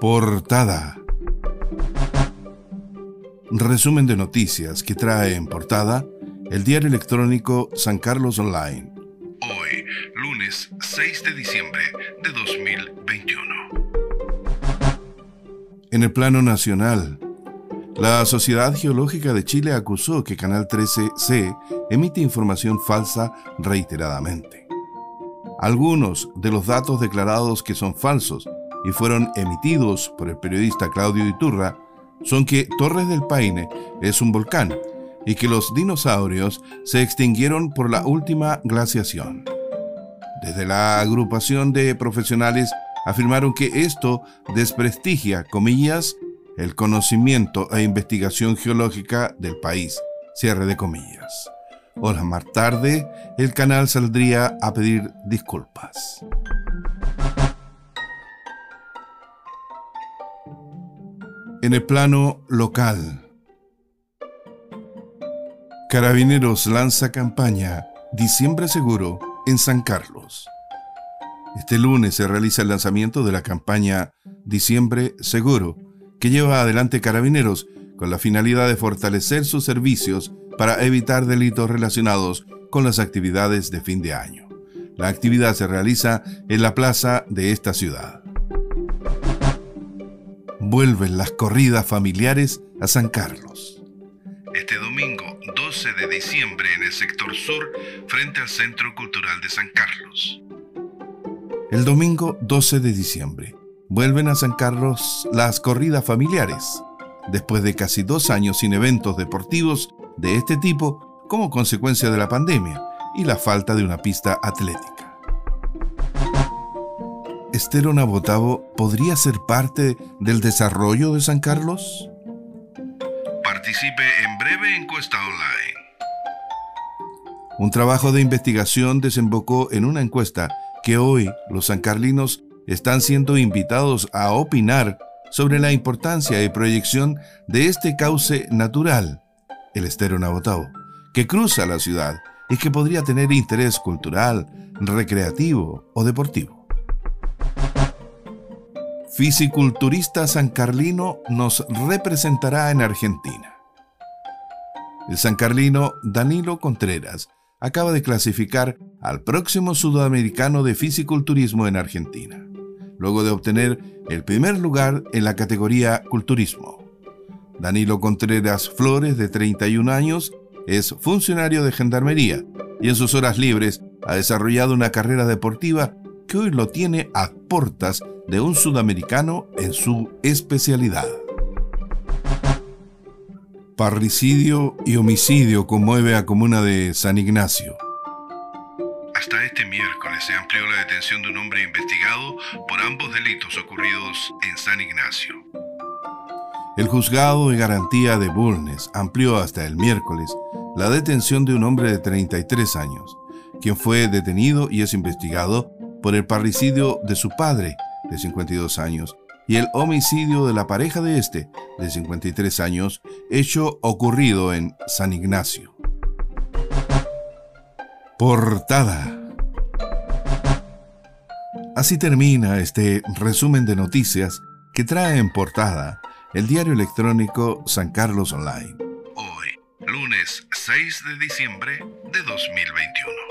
Portada. Resumen de noticias que trae en portada el diario electrónico San Carlos Online. Hoy, lunes 6 de diciembre de 2021. En el plano nacional, la Sociedad Geológica de Chile acusó que Canal 13C emite información falsa reiteradamente. Algunos de los datos declarados que son falsos y fueron emitidos por el periodista Claudio Iturra son que Torres del Paine es un volcán y que los dinosaurios se extinguieron por la última glaciación. Desde la agrupación de profesionales afirmaron que esto desprestigia, comillas, el conocimiento e investigación geológica del país. Cierre de comillas. Horas más tarde, el canal saldría a pedir disculpas. En el plano local, Carabineros lanza campaña Diciembre Seguro en San Carlos. Este lunes se realiza el lanzamiento de la campaña Diciembre Seguro, que lleva adelante Carabineros con la finalidad de fortalecer sus servicios para evitar delitos relacionados con las actividades de fin de año. La actividad se realiza en la plaza de esta ciudad. Vuelven las corridas familiares a San Carlos. Este domingo 12 de diciembre en el sector sur frente al Centro Cultural de San Carlos. El domingo 12 de diciembre vuelven a San Carlos las corridas familiares, después de casi dos años sin eventos deportivos de este tipo como consecuencia de la pandemia y la falta de una pista atlética. ¿Estero Nabotavo podría ser parte del desarrollo de San Carlos? Participe en breve encuesta online. Un trabajo de investigación desembocó en una encuesta que hoy los sancarlinos están siendo invitados a opinar sobre la importancia y proyección de este cauce natural, el estero Nabotao, que cruza la ciudad y que podría tener interés cultural, recreativo o deportivo. Fisiculturista sancarlino nos representará en Argentina. El sancarlino Danilo Contreras acaba de clasificar al próximo sudamericano de fisiculturismo en Argentina luego de obtener el primer lugar en la categoría Culturismo. Danilo Contreras Flores, de 31 años, es funcionario de Gendarmería y en sus horas libres ha desarrollado una carrera deportiva que hoy lo tiene a portas de un sudamericano en su especialidad. Parricidio y homicidio conmueve a comuna de San Ignacio. Hasta este miércoles se amplió la detención de un hombre investigado por ambos delitos ocurridos en San Ignacio. El juzgado de garantía de Bulnes amplió hasta el miércoles la detención de un hombre de 33 años, quien fue detenido y es investigado por el parricidio de su padre, de 52 años, y el homicidio de la pareja de este, de 53 años, hecho ocurrido en San Ignacio. Portada. Así termina este resumen de noticias que trae en portada el diario electrónico San Carlos Online. Hoy, lunes 6 de diciembre de 2021.